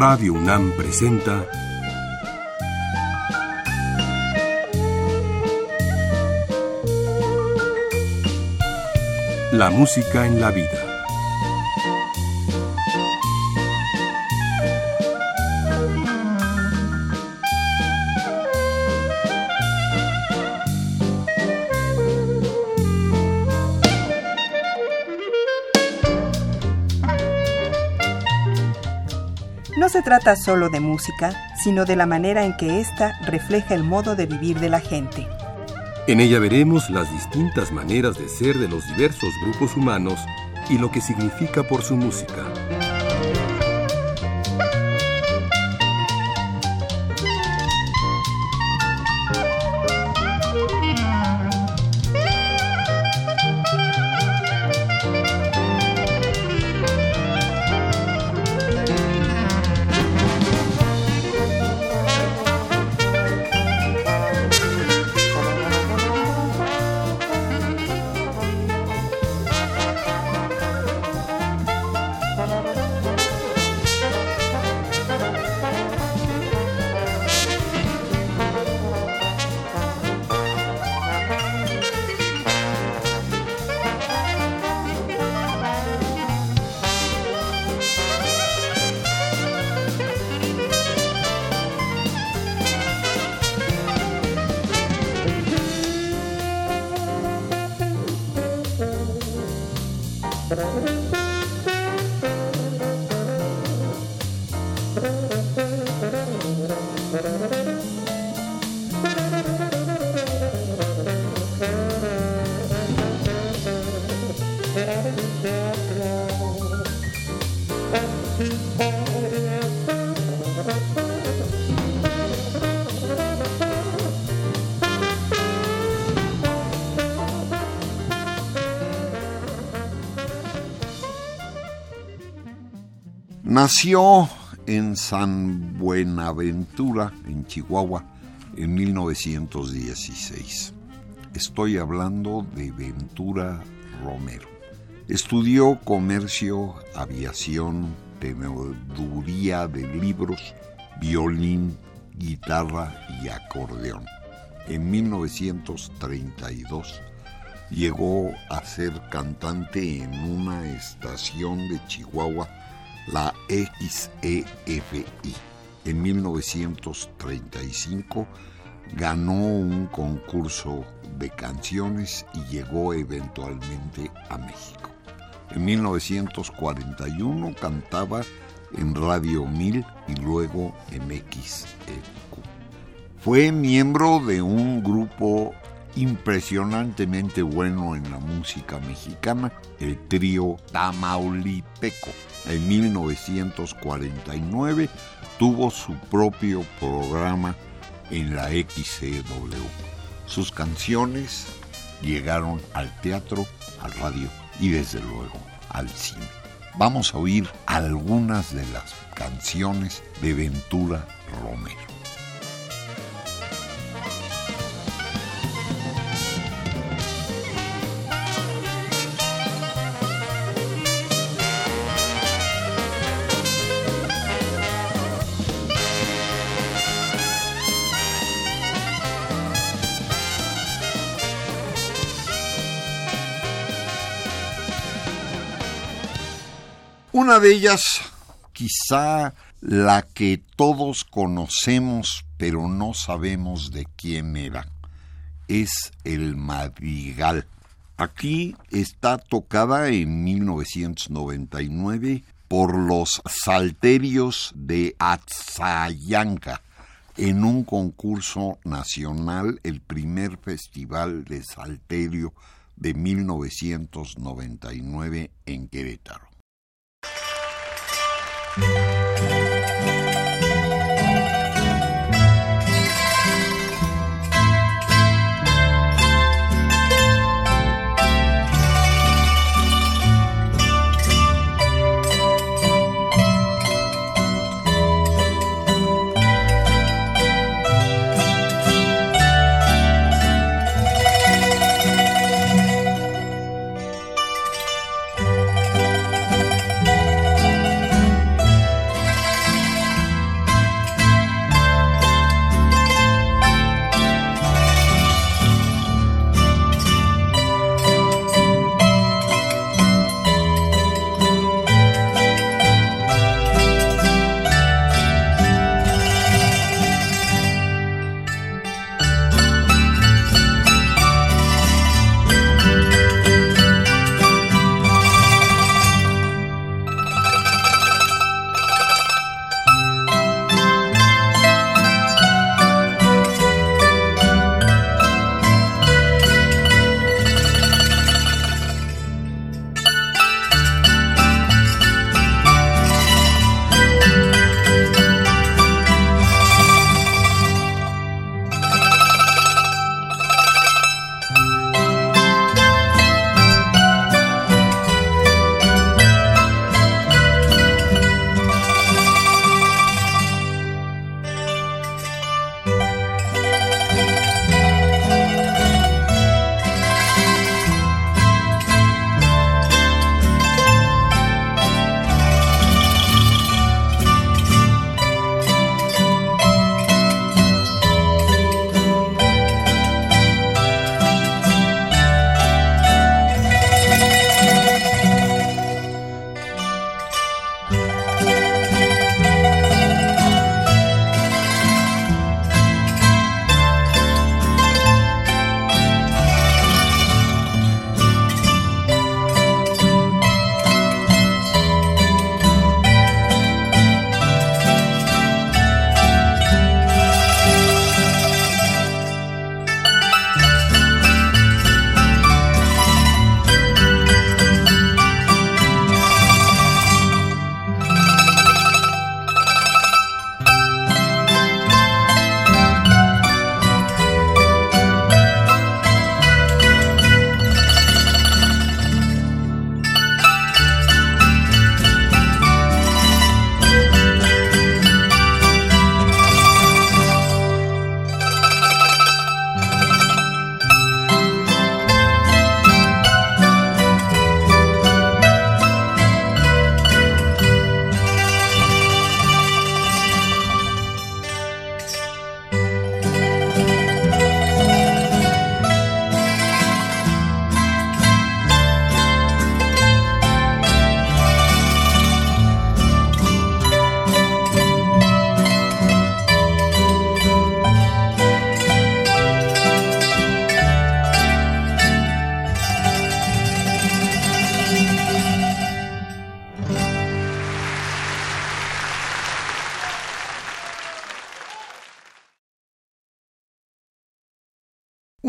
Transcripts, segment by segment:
Radio UNAM presenta La música en la vida. Trata solo de música, sino de la manera en que ésta refleja el modo de vivir de la gente. En ella veremos las distintas maneras de ser de los diversos grupos humanos y lo que significa por su música. Nació en San Buenaventura, en Chihuahua, en 1916. Estoy hablando de Ventura Romero. Estudió comercio, aviación, teneduría de libros, violín, guitarra y acordeón. En 1932 llegó a ser cantante en una estación de Chihuahua la XEFI. En 1935 ganó un concurso de canciones y llegó eventualmente a México. En 1941 cantaba en Radio 1000 y luego en XEQ. Fue miembro de un grupo impresionantemente bueno en la música mexicana, el trío Tamaulipeco. En 1949 tuvo su propio programa en la XCW. Sus canciones llegaron al teatro, al radio y desde luego al cine. Vamos a oír algunas de las canciones de Ventura Romero. Una de ellas, quizá la que todos conocemos pero no sabemos de quién era, es el Madrigal. Aquí está tocada en 1999 por los Salterios de Atzayanca en un concurso nacional, el primer festival de Salterio de 1999 en Querétaro. Thank you.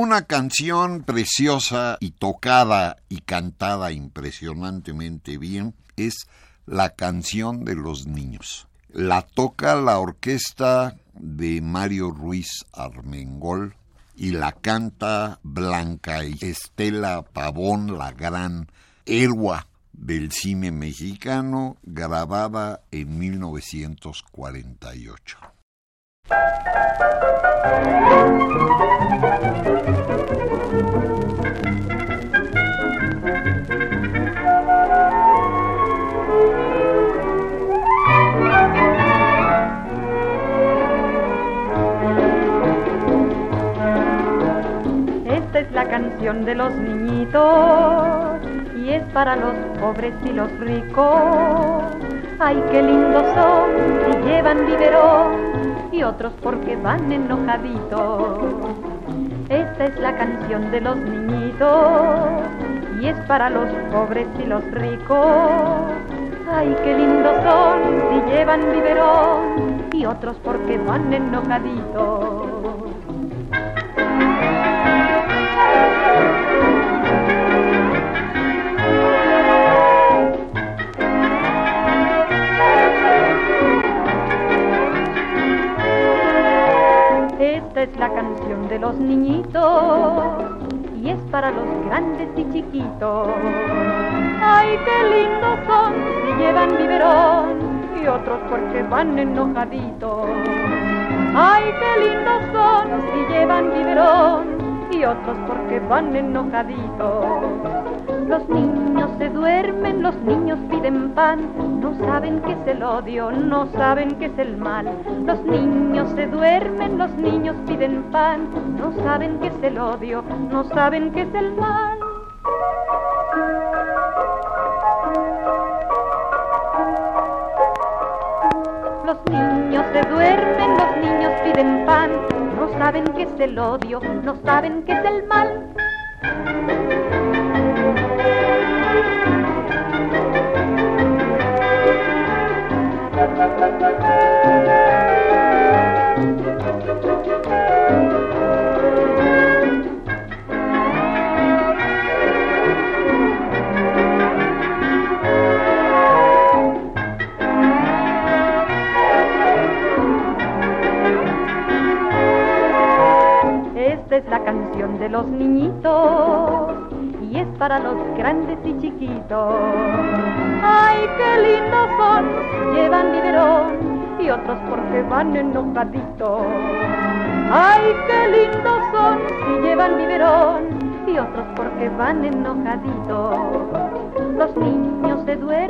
Una canción preciosa y tocada y cantada impresionantemente bien es La canción de los niños. La toca la orquesta de Mario Ruiz Armengol y la canta Blanca y Estela Pavón, la gran héroa del cine mexicano, grabada en 1948. Canción de los niñitos y es para los pobres y los ricos. Ay, qué lindos son y llevan biberón y otros porque van enojaditos. Esta es la canción de los niñitos y es para los pobres y los ricos. Ay, qué lindos son si llevan biberón y otros porque van enojaditos. La canción de los niñitos y es para los grandes y chiquitos. Ay, qué lindos son si llevan biberón y otros porque van enojaditos. Ay, qué lindos son si llevan biberón y otros porque van enojaditos. Los niños se duermen, los niños piden pan, no saben qué es el odio, no saben qué es el mal. Los niños se duermen, los niños piden pan, no saben qué es el odio, no saben qué es el mal. Los niños se duermen, los niños piden pan, no saben qué es el odio, no saben qué es el mal. Es la canción de los niñitos para los grandes y chiquitos. Ay, qué lindos son, llevan biberón y otros porque van enojaditos. Ay, qué lindos son si llevan biberón y otros porque van enojaditos. Los niños se duermen,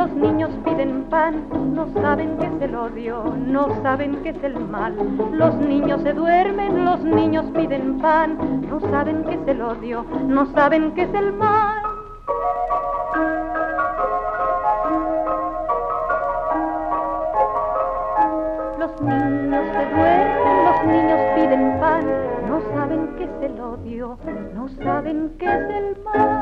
los niños piden pan, no saben qué es el odio, no saben qué es el mal. Los niños se duermen, los niños piden pan, no saben qué es el odio, no saben qué es el mal. Los niños se duermen, los niños piden pan, no saben qué es el odio, no saben qué es el mal.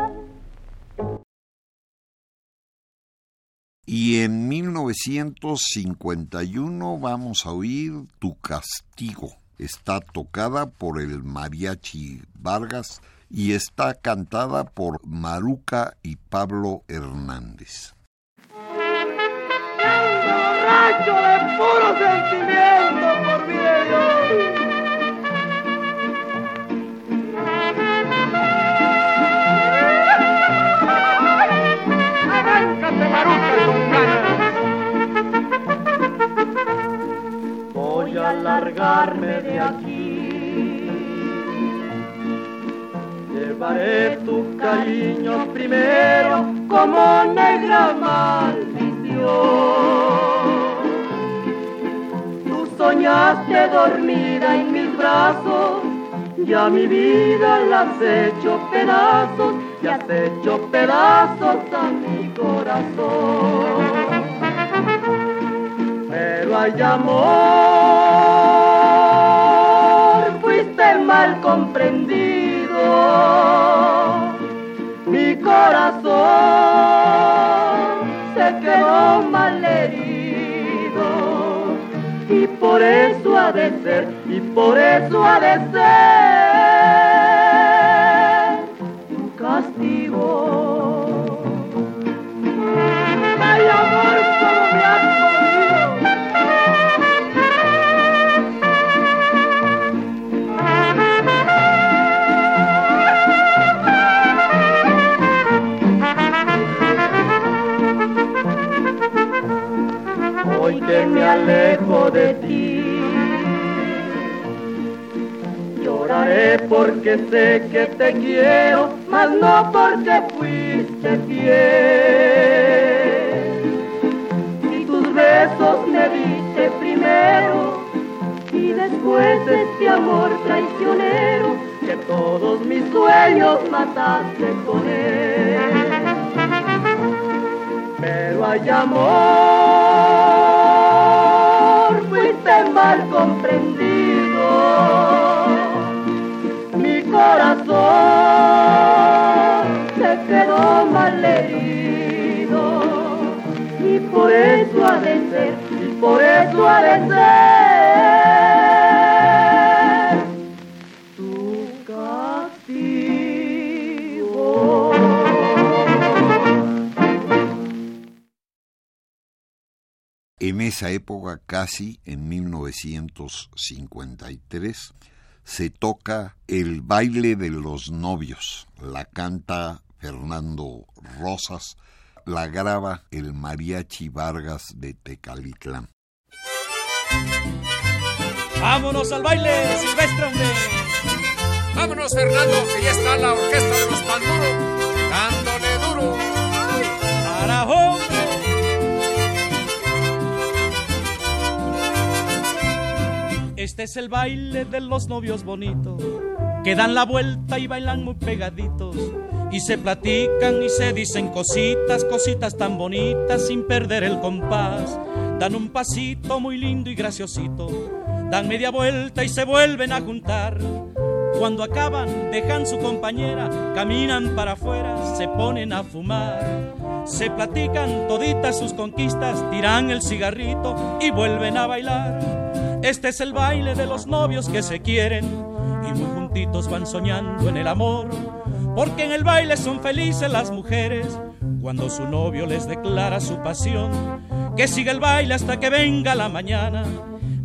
1951 vamos a oír Tu castigo. Está tocada por el Mariachi Vargas y está cantada por Maruca y Pablo Hernández. borracho de puro sentimiento por mi Voy a largarme de aquí. Llevaré tu cariño primero como negra maldición soñaste dormida en mis brazos, ya mi vida la has hecho pedazos, y has hecho pedazos a mi corazón. Pero hay amor, corazón se quedó mal herido y por eso ha de ser, y por eso ha de ser. Lloraré porque sé que te quiero, mas no porque fuiste fiel. Si tus besos me diste primero y después este amor traicionero que todos mis sueños mataste con él. Pero hay amor comprendido. Mi corazón se quedó mal herido y por eso ha de ser, por eso ha de ser. Esa época, casi en 1953, se toca el baile de los novios. La canta Fernando Rosas, la graba el Mariachi Vargas de Tecalitlán. Vámonos al baile, Silvestre, hombre. Vámonos, Fernando, que ya está la orquesta de los panduros, Este es el baile de los novios bonitos que dan la vuelta y bailan muy pegaditos y se platican y se dicen cositas, cositas tan bonitas sin perder el compás. Dan un pasito muy lindo y graciosito, dan media vuelta y se vuelven a juntar. Cuando acaban, dejan su compañera, caminan para afuera, se ponen a fumar. Se platican toditas sus conquistas, tiran el cigarrito y vuelven a bailar. Este es el baile de los novios que se quieren y muy juntitos van soñando en el amor. Porque en el baile son felices las mujeres cuando su novio les declara su pasión. Que siga el baile hasta que venga la mañana.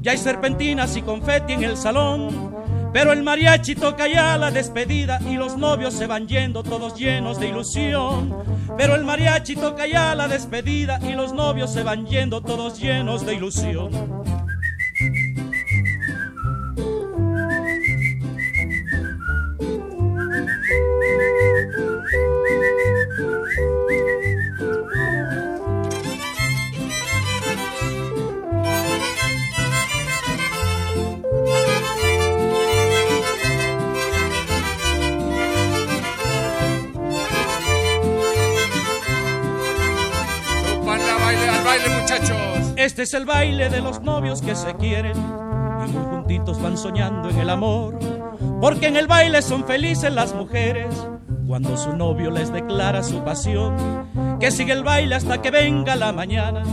Ya hay serpentinas y confeti en el salón. Pero el mariachi toca ya la despedida y los novios se van yendo todos llenos de ilusión. Pero el mariachi toca ya la despedida y los novios se van yendo todos llenos de ilusión. Es el baile de los novios que se quieren y muy juntitos van soñando en el amor. Porque en el baile son felices las mujeres cuando su novio les declara su pasión. Que sigue el baile hasta que venga la mañana.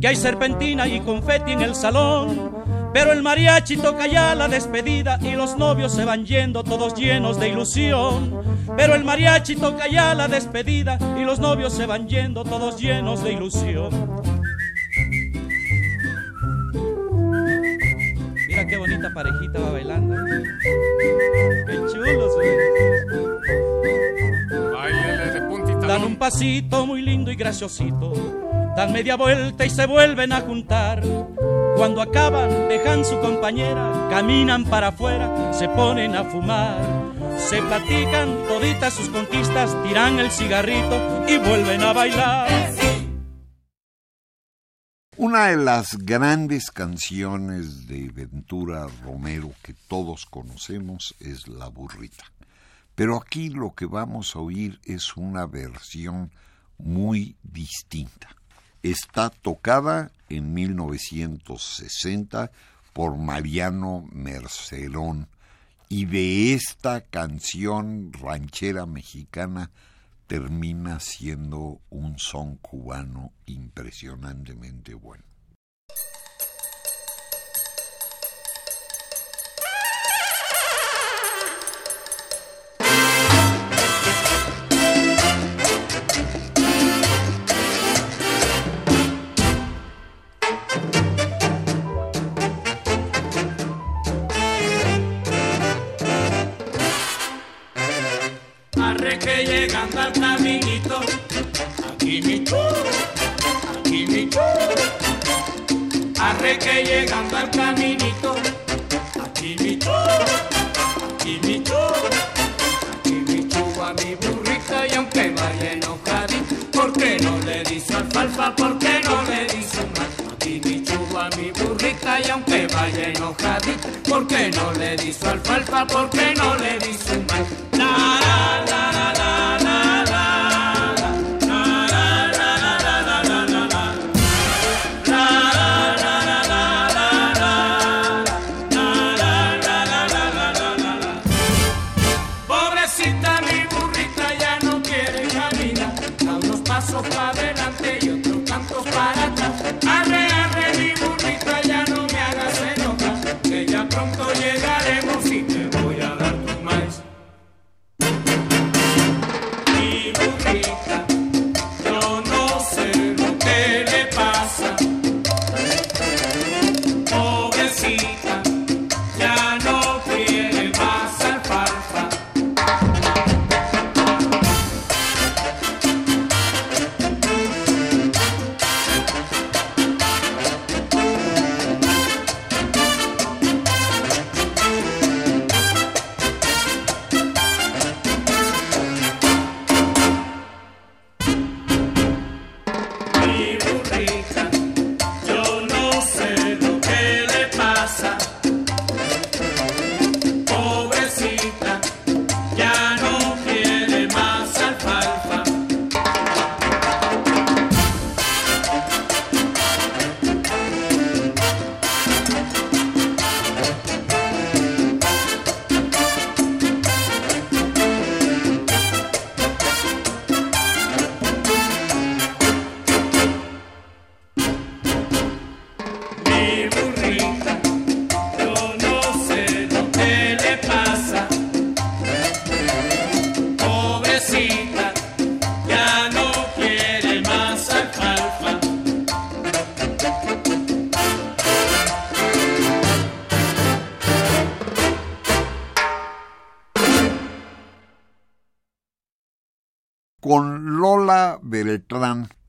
Que hay serpentina y confeti en el salón. Pero el mariachi toca ya la despedida y los novios se van yendo todos llenos de ilusión. Pero el mariachi toca ya la despedida y los novios se van yendo todos llenos de ilusión. Bonita parejita va bailando. Qué chulos, de puntita. Dan un pasito muy lindo y graciosito. Dan media vuelta y se vuelven a juntar. Cuando acaban, dejan su compañera, caminan para afuera, se ponen a fumar. Se platican toditas sus conquistas, tiran el cigarrito y vuelven a bailar. Una de las grandes canciones de Ventura Romero que todos conocemos es La Burrita. Pero aquí lo que vamos a oír es una versión muy distinta. Está tocada en 1960 por Mariano Mercerón y de esta canción ranchera mexicana termina siendo un son cubano impresionantemente bueno. ¿Por qué no le di su alfalfa? ¿Por qué no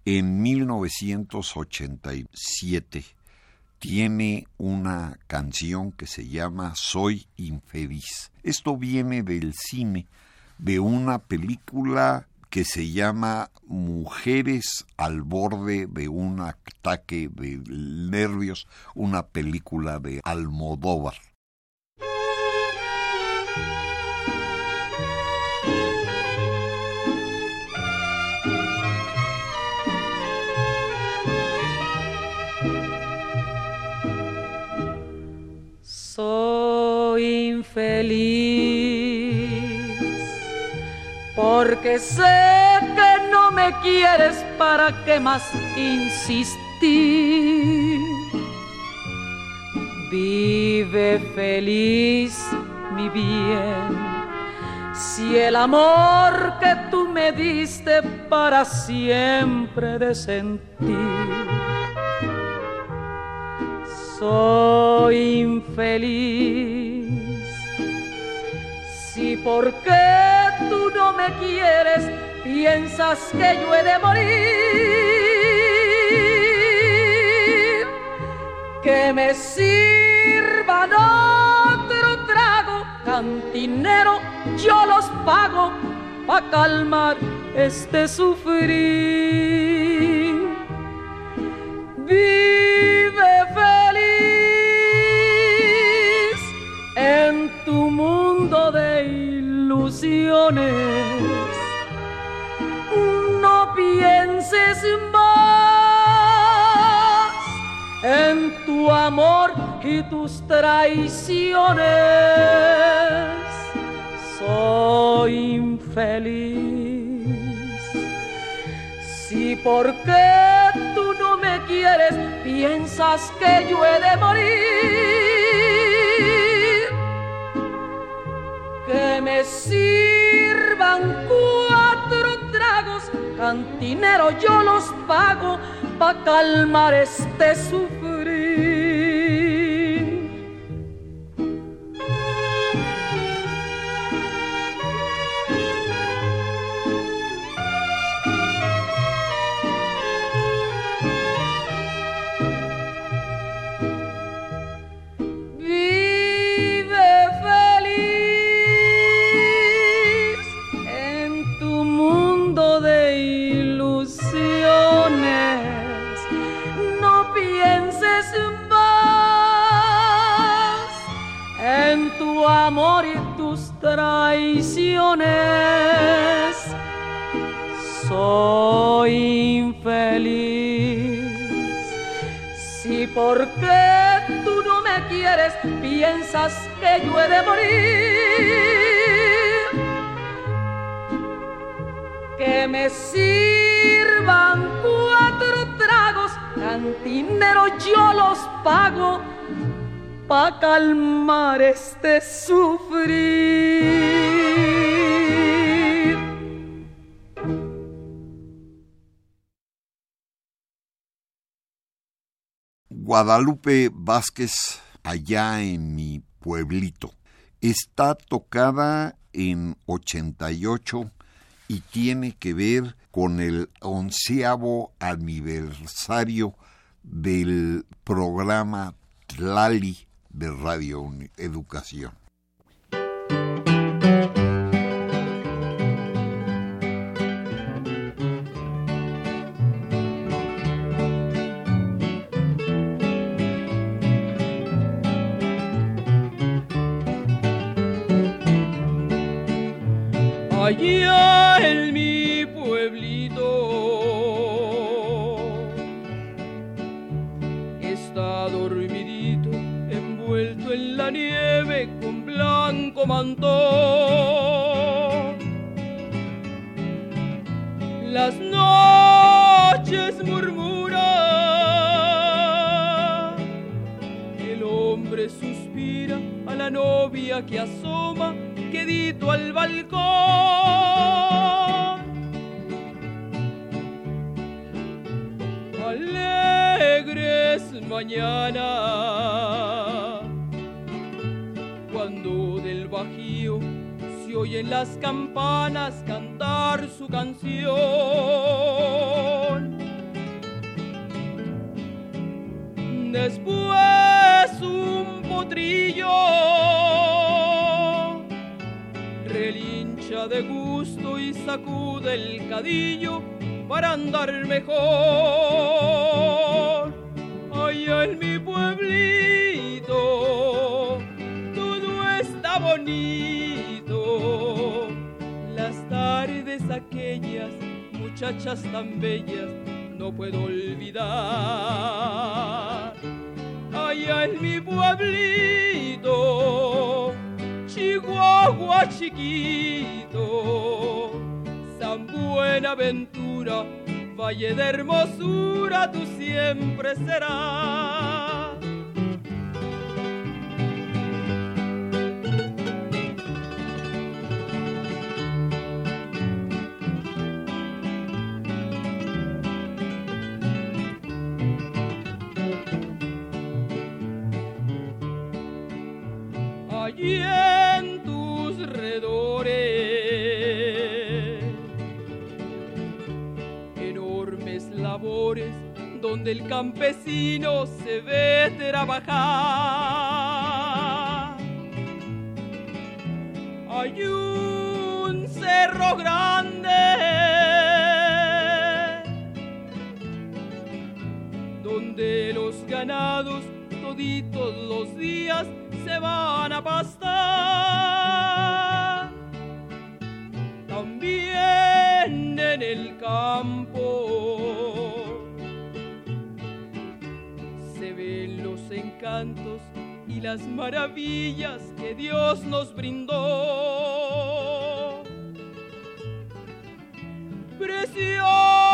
En 1987 tiene una canción que se llama Soy infeliz. Esto viene del cine, de una película que se llama Mujeres al borde de un ataque de nervios, una película de Almodóvar. Soy infeliz porque sé que no me quieres para qué más insistir. Vive feliz, mi bien, si el amor que tú me diste para siempre de sentir soy infeliz. Si porque tú no me quieres, piensas que yo he de morir, que me sirvan otro trago, cantinero, yo los pago pa' calmar este sufrir. No pienses más en tu amor y tus traiciones. Soy infeliz. Si porque tú no me quieres, piensas que yo he de morir, que me sirvan cuatro tragos, cantinero, yo los pago pa' calmar este sufrir. Guadalupe Vázquez, allá en mi pueblito, está tocada en 88 y tiene que ver con el onceavo aniversario del programa Tlali de Radio Educación. Allá en mi pueblito está dormidito, envuelto en la nieve con blanco mantón. Las noches murmura, el hombre suspira a la novia que asoma quedito al balcón. Las campanas cantar su canción. Después un potrillo relincha de gusto y sacude el cadillo para andar mejor. Tardes aquellas, muchachas tan bellas, no puedo olvidar. Allá en mi pueblito Chihuahua chiquito, San Buenaventura, Valle de hermosura, tú siempre serás. Allí en tus redores, enormes labores donde el campesino se ve trabajar. Hay un cerro grande donde los ganados toditos los días van a pastar. También en el campo se ven los encantos y las maravillas que Dios nos brindó. Precioso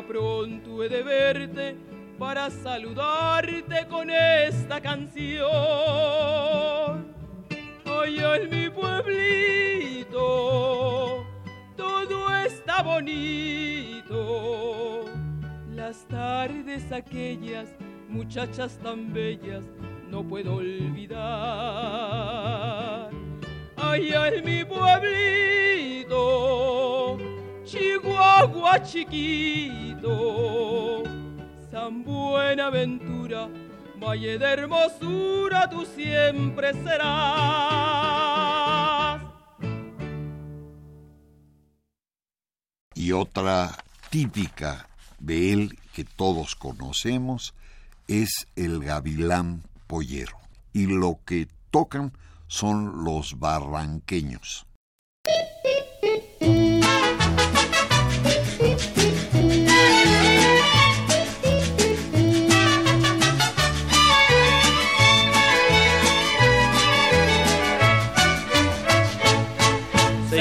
pronto he de verte para saludarte con esta canción. Allá en mi pueblito todo está bonito. Las tardes aquellas, muchachas tan bellas, no puedo olvidar. Allá en mi pueblito Chihuahua chiquito, San Buenaventura, Valle de hermosura, tú siempre serás. Y otra típica de él que todos conocemos es el gavilán pollero. y lo que tocan son los barranqueños.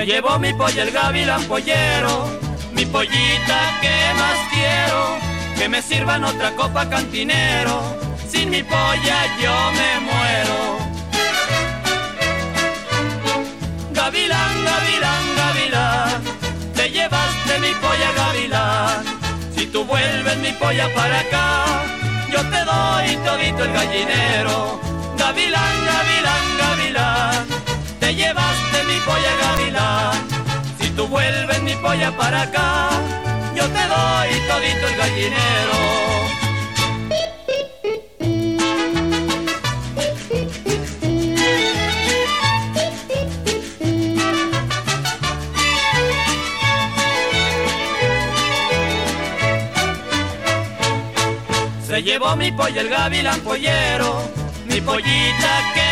Se llevó mi polla el gavilán pollero, mi pollita que más quiero, que me sirvan otra copa cantinero, sin mi polla yo me muero. Gavilán, gavilán, gavilán, te llevaste mi polla gavilán, si tú vuelves mi polla para acá, yo te doy todito el gallinero. Gavilán, gavilán, gavilán, te llevaste mi polla gavilán. Si tú vuelves mi polla para acá, yo te doy todito el gallinero. Se llevó mi polla el gavilán pollero, mi pollita que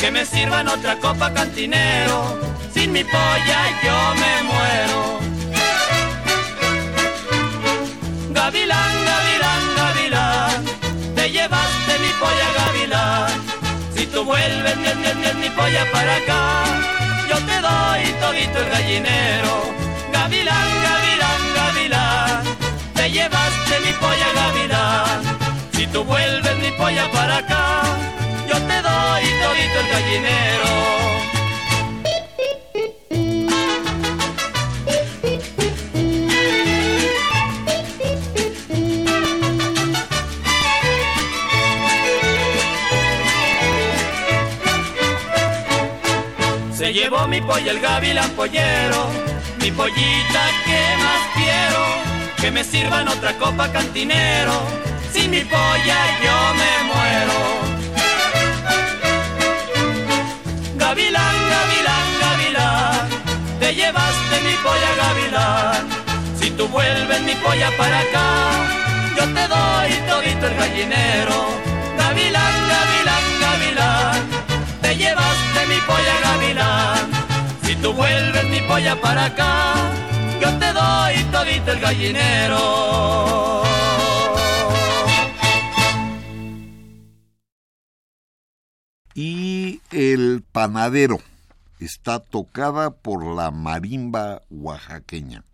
que me sirvan otra copa cantinero, sin mi polla yo me muero. Gavilán, gavilán, gavilán, te llevaste mi polla gavilán, si tú vuelves mi, mi, mi, polla para acá, yo te doy todito el gallinero. Gavilán, gavilán, gavilán, te llevaste mi polla gavilán, si tú vuelves mi polla para acá, te doy todito el gallinero. Se llevó mi polla el gavilán pollero, mi pollita que más quiero, que me sirvan otra copa cantinero, sin mi polla yo me polla gavilán, si tú vuelves mi polla para acá, yo te doy todito el gallinero. Gavilán, gavilán, gavilán, te llevaste mi polla gavilán. Si tú vuelves mi polla para acá, yo te doy todito el gallinero. Y el panadero está tocada por la marimba oaxaqueña.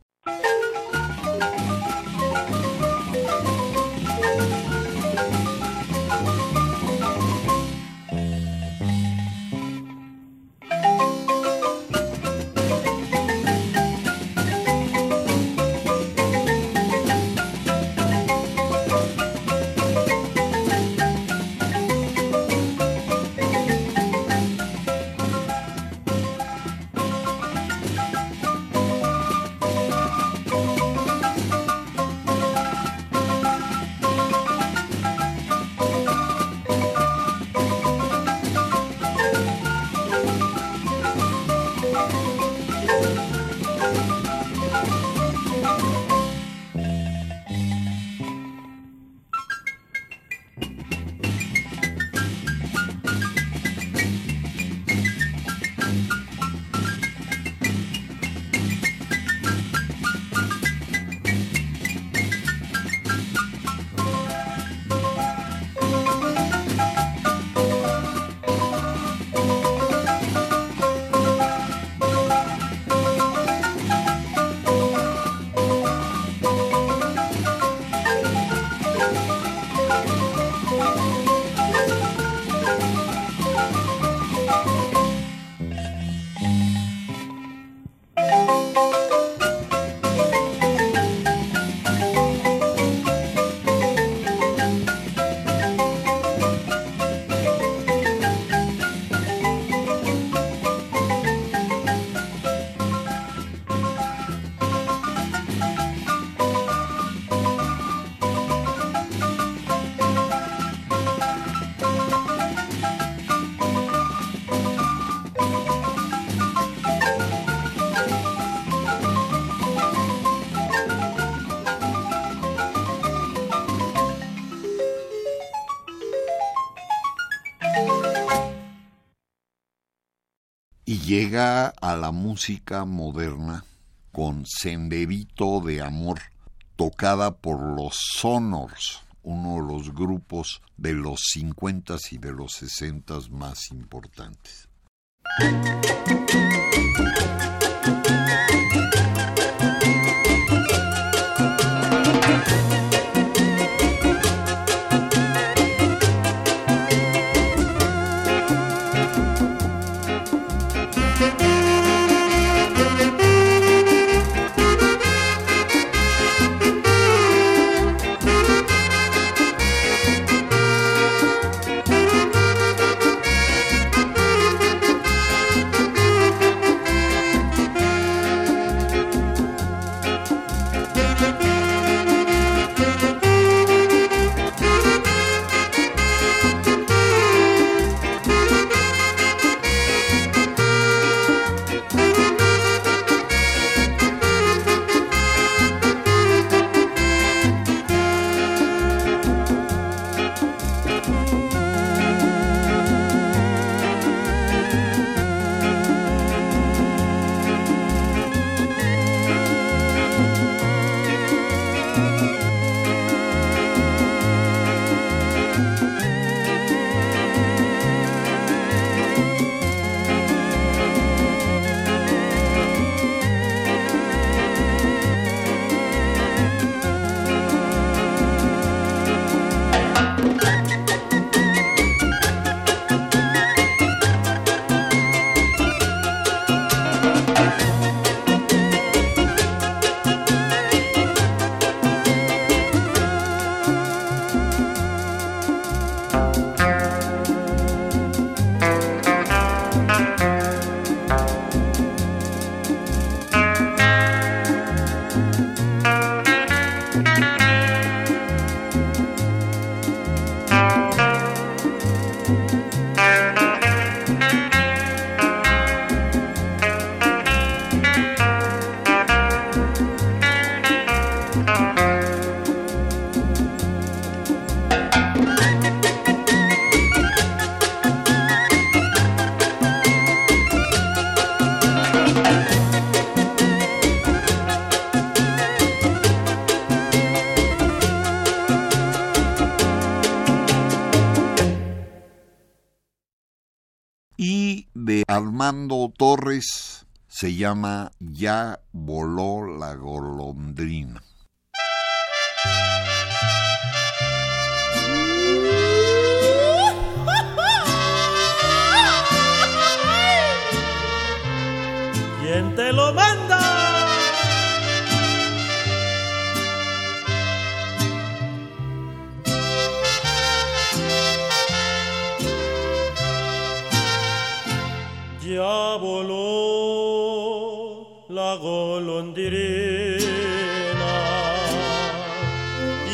Llega a la música moderna con Senderito de Amor, tocada por los Sonors, uno de los grupos de los 50 y de los 60 más importantes. Armando Torres se llama Ya voló la golondrina.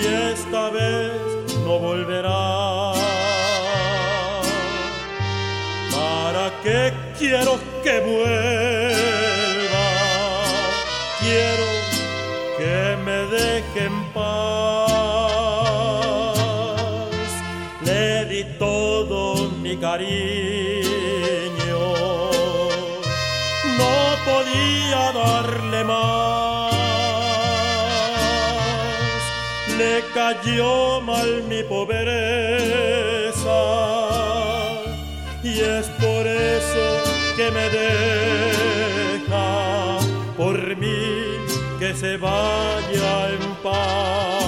Y esta vez no volverá. ¿Para qué quiero que vuelva? Quiero que me deje en paz. Le di todo mi cariño, cayó mal mi pobreza y es por eso que me deja por mí que se vaya en paz.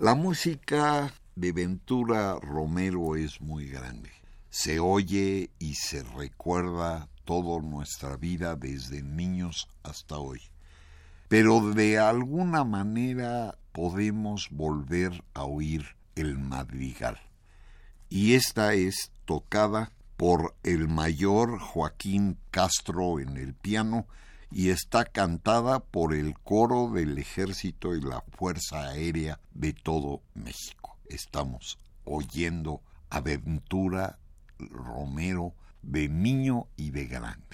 La música de Ventura Romero es muy grande. Se oye y se recuerda toda nuestra vida desde niños hasta hoy. Pero de alguna manera podemos volver a oír el madrigal. Y esta es tocada por el mayor Joaquín Castro en el piano y está cantada por el coro del ejército y la fuerza aérea de todo México. Estamos oyendo Aventura Romero de niño y de grande.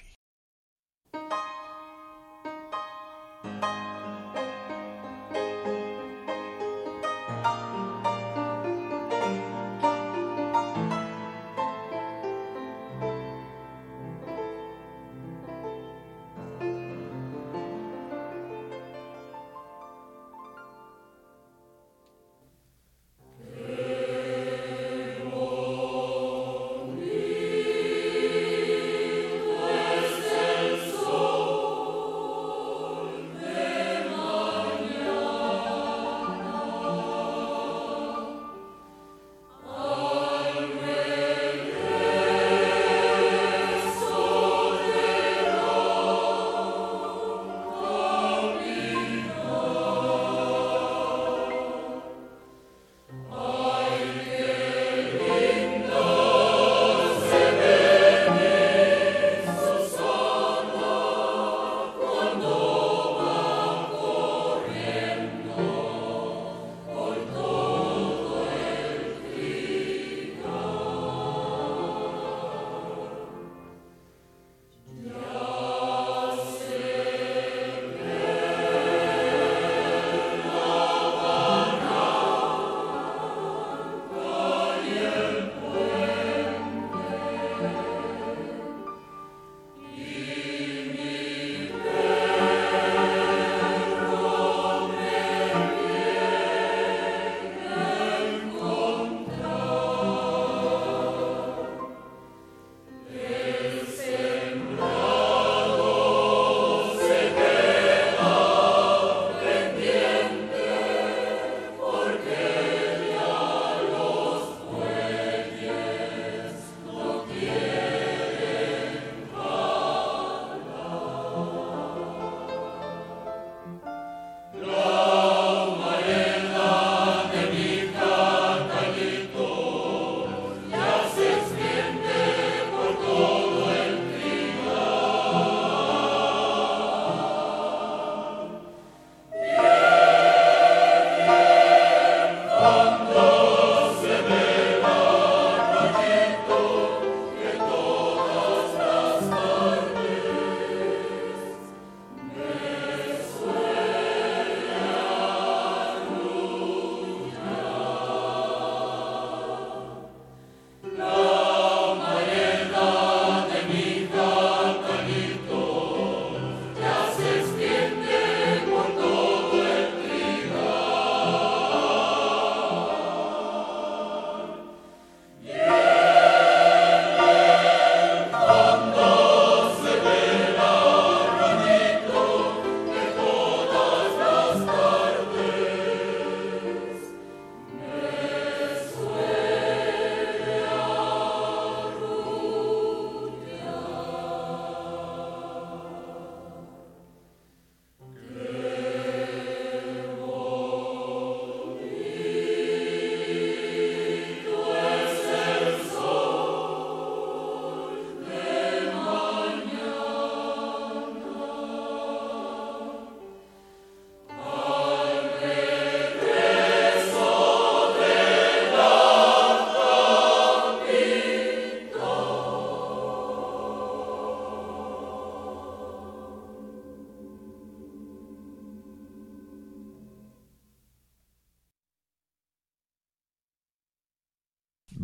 Oh.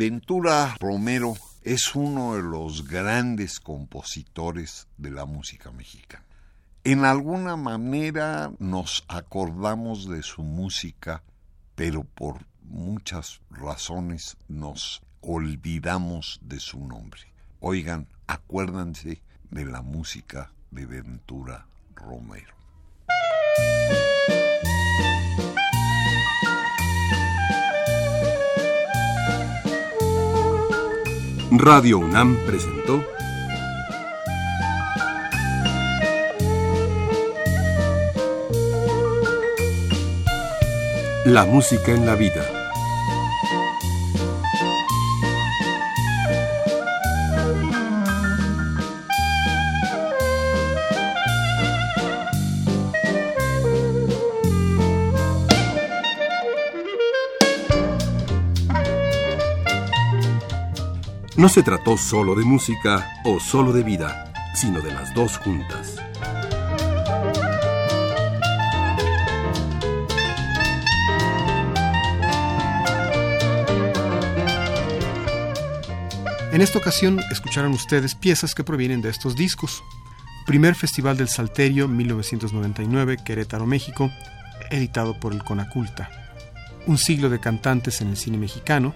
Ventura Romero es uno de los grandes compositores de la música mexicana. En alguna manera nos acordamos de su música, pero por muchas razones nos olvidamos de su nombre. Oigan, acuérdense de la música de Ventura Romero. Radio UNAM presentó La música en la vida. No se trató solo de música o solo de vida, sino de las dos juntas. En esta ocasión escucharon ustedes piezas que provienen de estos discos. Primer Festival del Salterio 1999, Querétaro, México, editado por el Conaculta. Un siglo de cantantes en el cine mexicano.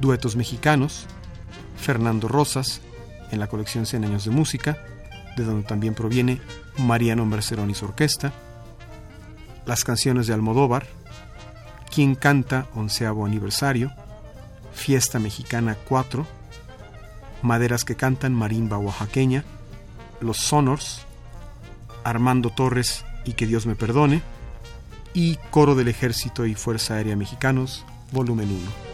Duetos mexicanos. Fernando Rosas, en la colección 100 años de música, de donde también proviene Mariano Mercerón y su orquesta. Las canciones de Almodóvar. Quien canta onceavo aniversario. Fiesta Mexicana 4, Maderas que cantan Marimba Oaxaqueña, Los Sonors, Armando Torres y Que Dios me perdone, y Coro del Ejército y Fuerza Aérea Mexicanos, volumen 1.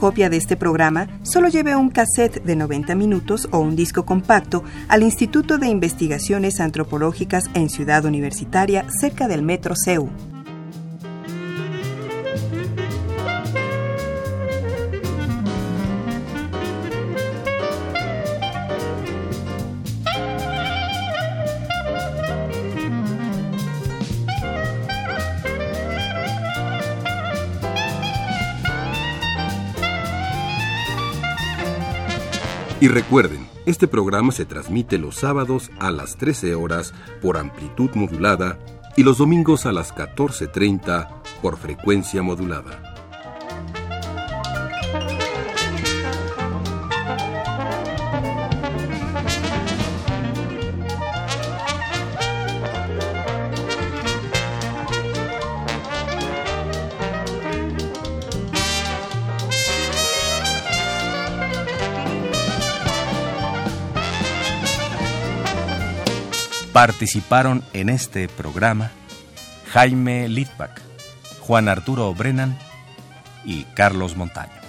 Copia de este programa, solo lleve un cassette de 90 minutos o un disco compacto al Instituto de Investigaciones Antropológicas en Ciudad Universitaria, cerca del Metro CEU. Y recuerden, este programa se transmite los sábados a las 13 horas por amplitud modulada y los domingos a las 14.30 por frecuencia modulada. Participaron en este programa Jaime Litvak, Juan Arturo Brennan y Carlos Montaño.